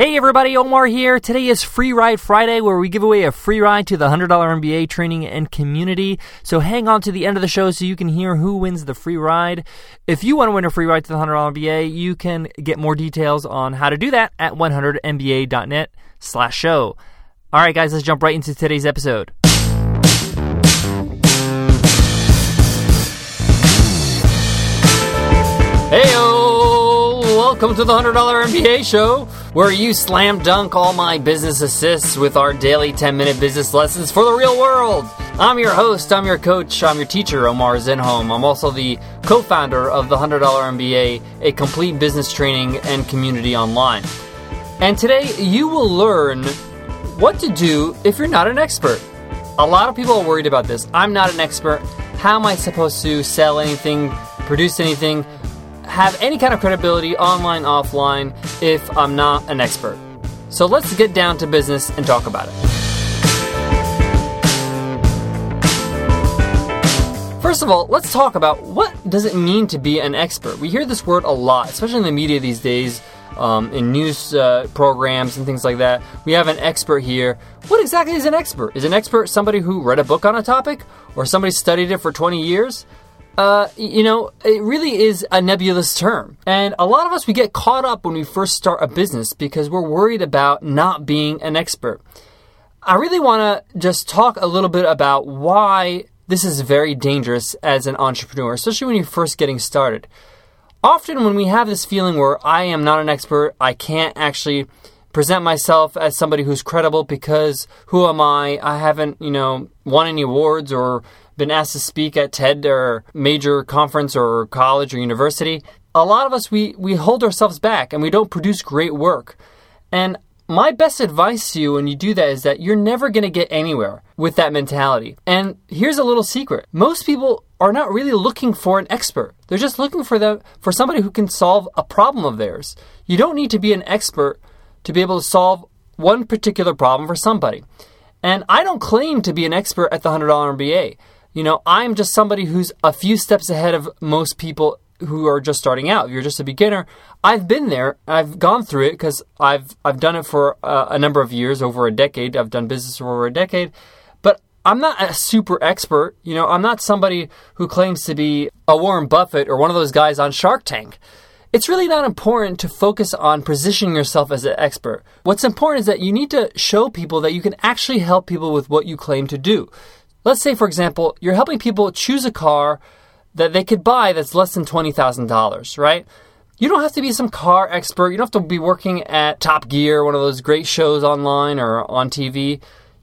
Hey everybody, Omar here. Today is Free Ride Friday where we give away a free ride to the $100 MBA training and community. So hang on to the end of the show so you can hear who wins the free ride. If you want to win a free ride to the $100 MBA, you can get more details on how to do that at 100mba.net slash show. All right, guys, let's jump right into today's episode. Heyo! Welcome to the $100 MBA show, where you slam dunk all my business assists with our daily 10 minute business lessons for the real world. I'm your host, I'm your coach, I'm your teacher, Omar Zenhom. I'm also the co founder of the $100 MBA, a complete business training and community online. And today you will learn what to do if you're not an expert. A lot of people are worried about this. I'm not an expert. How am I supposed to sell anything, produce anything? have any kind of credibility online, offline, if I'm not an expert. So let's get down to business and talk about it. First of all, let's talk about what does it mean to be an expert. We hear this word a lot, especially in the media these days, um, in news uh, programs and things like that. We have an expert here. What exactly is an expert? Is an expert somebody who read a book on a topic, or somebody studied it for 20 years? Uh, you know, it really is a nebulous term. And a lot of us, we get caught up when we first start a business because we're worried about not being an expert. I really want to just talk a little bit about why this is very dangerous as an entrepreneur, especially when you're first getting started. Often, when we have this feeling where I am not an expert, I can't actually present myself as somebody who's credible because who am I? I haven't, you know, won any awards or been asked to speak at TED or major conference or college or university, a lot of us we we hold ourselves back and we don't produce great work. And my best advice to you when you do that is that you're never going to get anywhere with that mentality. And here's a little secret. Most people are not really looking for an expert. They're just looking for them for somebody who can solve a problem of theirs. You don't need to be an expert to be able to solve one particular problem for somebody. And I don't claim to be an expert at the $100 MBA. You know, I'm just somebody who's a few steps ahead of most people who are just starting out. If you're just a beginner, I've been there. I've gone through it because I've I've done it for uh, a number of years, over a decade. I've done business for over a decade, but I'm not a super expert. You know, I'm not somebody who claims to be a Warren Buffett or one of those guys on Shark Tank. It's really not important to focus on positioning yourself as an expert. What's important is that you need to show people that you can actually help people with what you claim to do. Let's say, for example, you're helping people choose a car that they could buy that's less than $20,000, right? You don't have to be some car expert. You don't have to be working at Top Gear, one of those great shows online or on TV.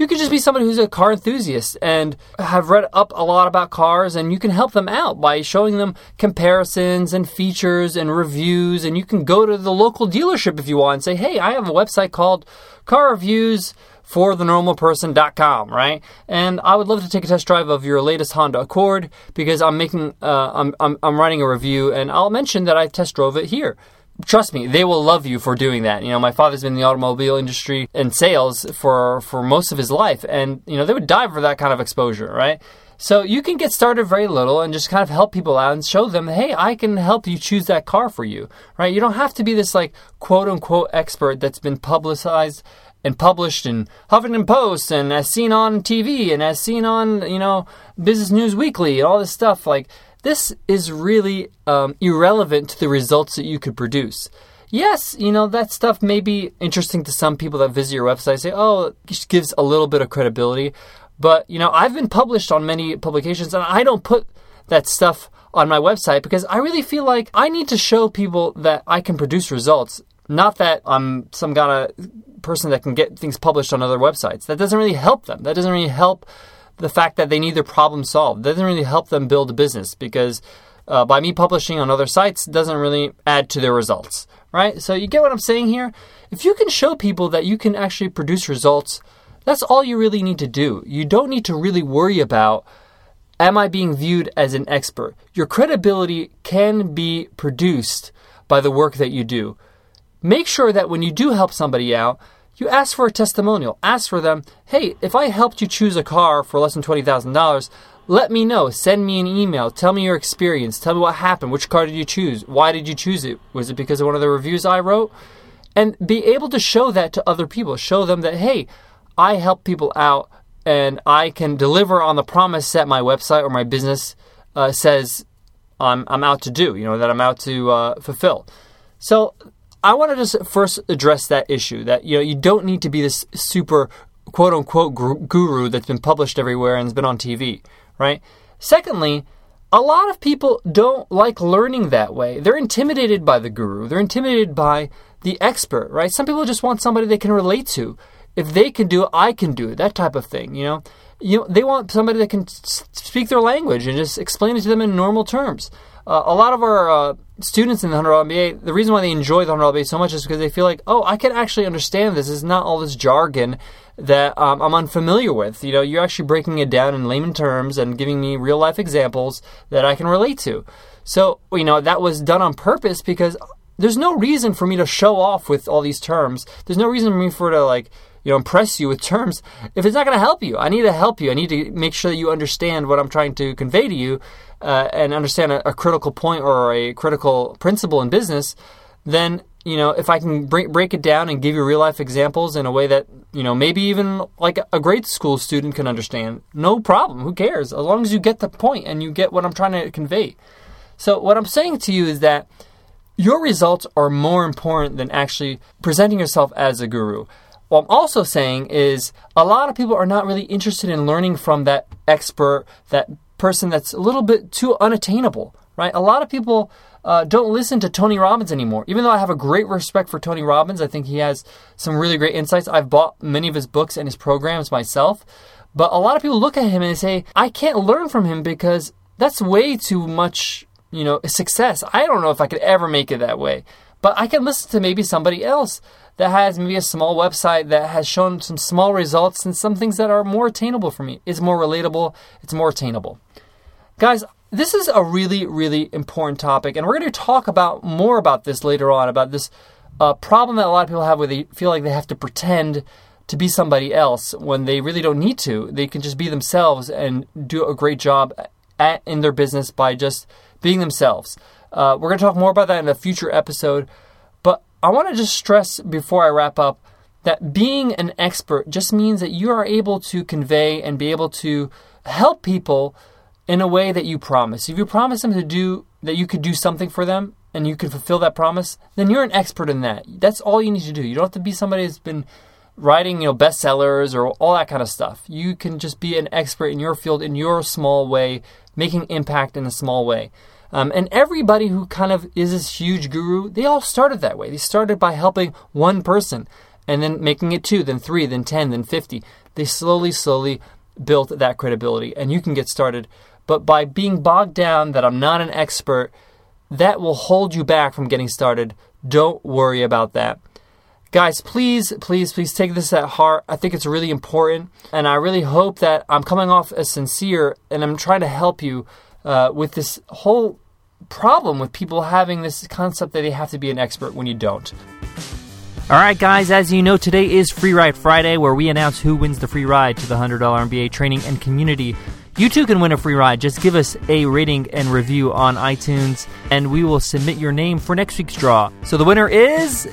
You could just be somebody who's a car enthusiast and have read up a lot about cars, and you can help them out by showing them comparisons and features and reviews. And you can go to the local dealership if you want and say, hey, I have a website called Car Reviews for the normal thenormalperson.com, right? And I would love to take a test drive of your latest Honda Accord because I'm making, uh, I'm, I'm, I'm writing a review and I'll mention that I test drove it here. Trust me, they will love you for doing that. You know, my father's been in the automobile industry and sales for, for most of his life and, you know, they would die for that kind of exposure, right? So you can get started very little and just kind of help people out and show them, hey, I can help you choose that car for you, right? You don't have to be this like quote unquote expert that's been publicized and published in Huffington Post and as seen on TV and as seen on, you know, Business News Weekly and all this stuff. Like, this is really um, irrelevant to the results that you could produce. Yes, you know, that stuff may be interesting to some people that visit your website say, oh, it gives a little bit of credibility. But, you know, I've been published on many publications and I don't put that stuff on my website because I really feel like I need to show people that I can produce results. Not that I'm some kind of person that can get things published on other websites. That doesn't really help them. That doesn't really help the fact that they need their problem solved. That doesn't really help them build a business because uh, by me publishing on other sites doesn't really add to their results, right? So you get what I'm saying here? If you can show people that you can actually produce results, that's all you really need to do. You don't need to really worry about am I being viewed as an expert? Your credibility can be produced by the work that you do make sure that when you do help somebody out, you ask for a testimonial. Ask for them, hey, if I helped you choose a car for less than $20,000, let me know. Send me an email. Tell me your experience. Tell me what happened. Which car did you choose? Why did you choose it? Was it because of one of the reviews I wrote? and be able to show that to other people. Show them that, hey, I help people out and I can deliver on the promise that my website or my business uh, says I'm, I'm out to do, you know, that I'm out to uh, fulfill. So I want to just first address that issue that, you know, you don't need to be this super quote unquote guru that's been published everywhere and has been on TV, right? Secondly, a lot of people don't like learning that way. They're intimidated by the guru. They're intimidated by the expert, right? Some people just want somebody they can relate to. If they can do it, I can do it. That type of thing, you know. You know, they want somebody that can speak their language and just explain it to them in normal terms. Uh, a lot of our uh, students in the $100 MBA, the reason why they enjoy the $100 MBA so much is because they feel like, oh, I can actually understand this. It's not all this jargon that um, I'm unfamiliar with. You know, you're actually breaking it down in layman terms and giving me real life examples that I can relate to. So, you know, that was done on purpose because there's no reason for me to show off with all these terms. There's no reason for me for to like, you know, impress you with terms if it's not going to help you. I need to help you. I need to make sure that you understand what I'm trying to convey to you uh, and understand a, a critical point or a critical principle in business. Then you know, if I can break, break it down and give you real life examples in a way that, you know, maybe even like a grade school student can understand, no problem. Who cares? As long as you get the point and you get what I'm trying to convey. So, what I'm saying to you is that your results are more important than actually presenting yourself as a guru. What I'm also saying is a lot of people are not really interested in learning from that expert, that person that's a little bit too unattainable, right? A lot of people uh, don't listen to Tony Robbins anymore. Even though I have a great respect for Tony Robbins, I think he has some really great insights. I've bought many of his books and his programs myself. But a lot of people look at him and say, I can't learn from him because that's way too much, you know, success. I don't know if I could ever make it that way. But I can listen to maybe somebody else that has maybe a small website that has shown some small results and some things that are more attainable for me. It's more relatable, it's more attainable. Guys, this is a really, really important topic, and we're going to talk about more about this later on about this uh, problem that a lot of people have where they feel like they have to pretend to be somebody else when they really don't need to. They can just be themselves and do a great job at, in their business by just being themselves. Uh, we're going to talk more about that in a future episode, but I want to just stress before I wrap up that being an expert just means that you are able to convey and be able to help people in a way that you promise. If you promise them to do that you could do something for them and you can fulfill that promise, then you're an expert in that. That's all you need to do. You don't have to be somebody that's been writing, you know, bestsellers or all that kind of stuff. You can just be an expert in your field in your small way, making impact in a small way. Um, and everybody who kind of is this huge guru, they all started that way. They started by helping one person and then making it two, then three, then 10, then 50. They slowly, slowly built that credibility. And you can get started but by being bogged down that I'm not an expert, that will hold you back from getting started. Don't worry about that. Guys, please, please, please take this at heart. I think it's really important, and I really hope that I'm coming off as sincere and I'm trying to help you uh, with this whole problem with people having this concept that they have to be an expert when you don't. All right, guys, as you know, today is Free Ride Friday, where we announce who wins the free ride to the $100 MBA training and community you too can win a free ride. Just give us a rating and review on iTunes, and we will submit your name for next week's draw. So the winner is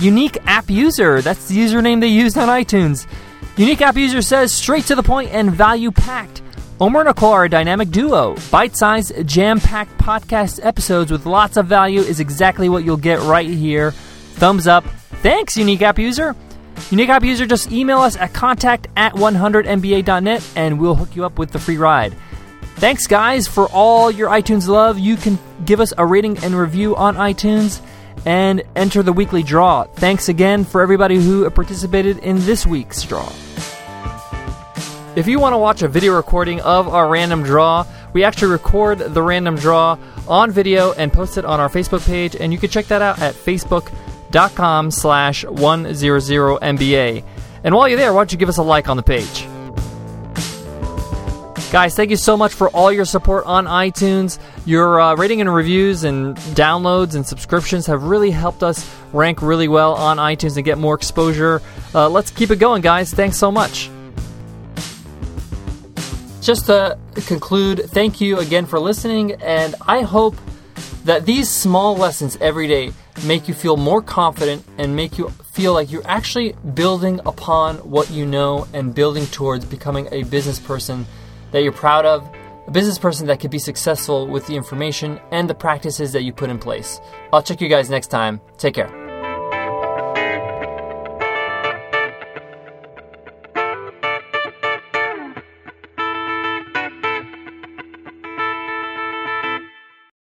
Unique App User. That's the username they used on iTunes. Unique App User says straight to the point and value packed. Omar and Nicole are a dynamic duo. Bite sized, jam packed podcast episodes with lots of value is exactly what you'll get right here. Thumbs up. Thanks, Unique App User. Unique app user, just email us at contact at 100mba.net and we'll hook you up with the free ride. Thanks, guys, for all your iTunes love. You can give us a rating and review on iTunes and enter the weekly draw. Thanks again for everybody who participated in this week's draw. If you want to watch a video recording of our random draw, we actually record the random draw on video and post it on our Facebook page, and you can check that out at Facebook.com slash 100MBA. And while you're there, why don't you give us a like on the page? Guys, thank you so much for all your support on iTunes. Your uh, rating and reviews and downloads and subscriptions have really helped us rank really well on iTunes and get more exposure. Uh, let's keep it going, guys. Thanks so much. Just to conclude, thank you again for listening, and I hope that these small lessons every day make you feel more confident and make you feel like you're actually building upon what you know and building towards becoming a business person that you're proud of, a business person that could be successful with the information and the practices that you put in place. I'll check you guys next time. Take care.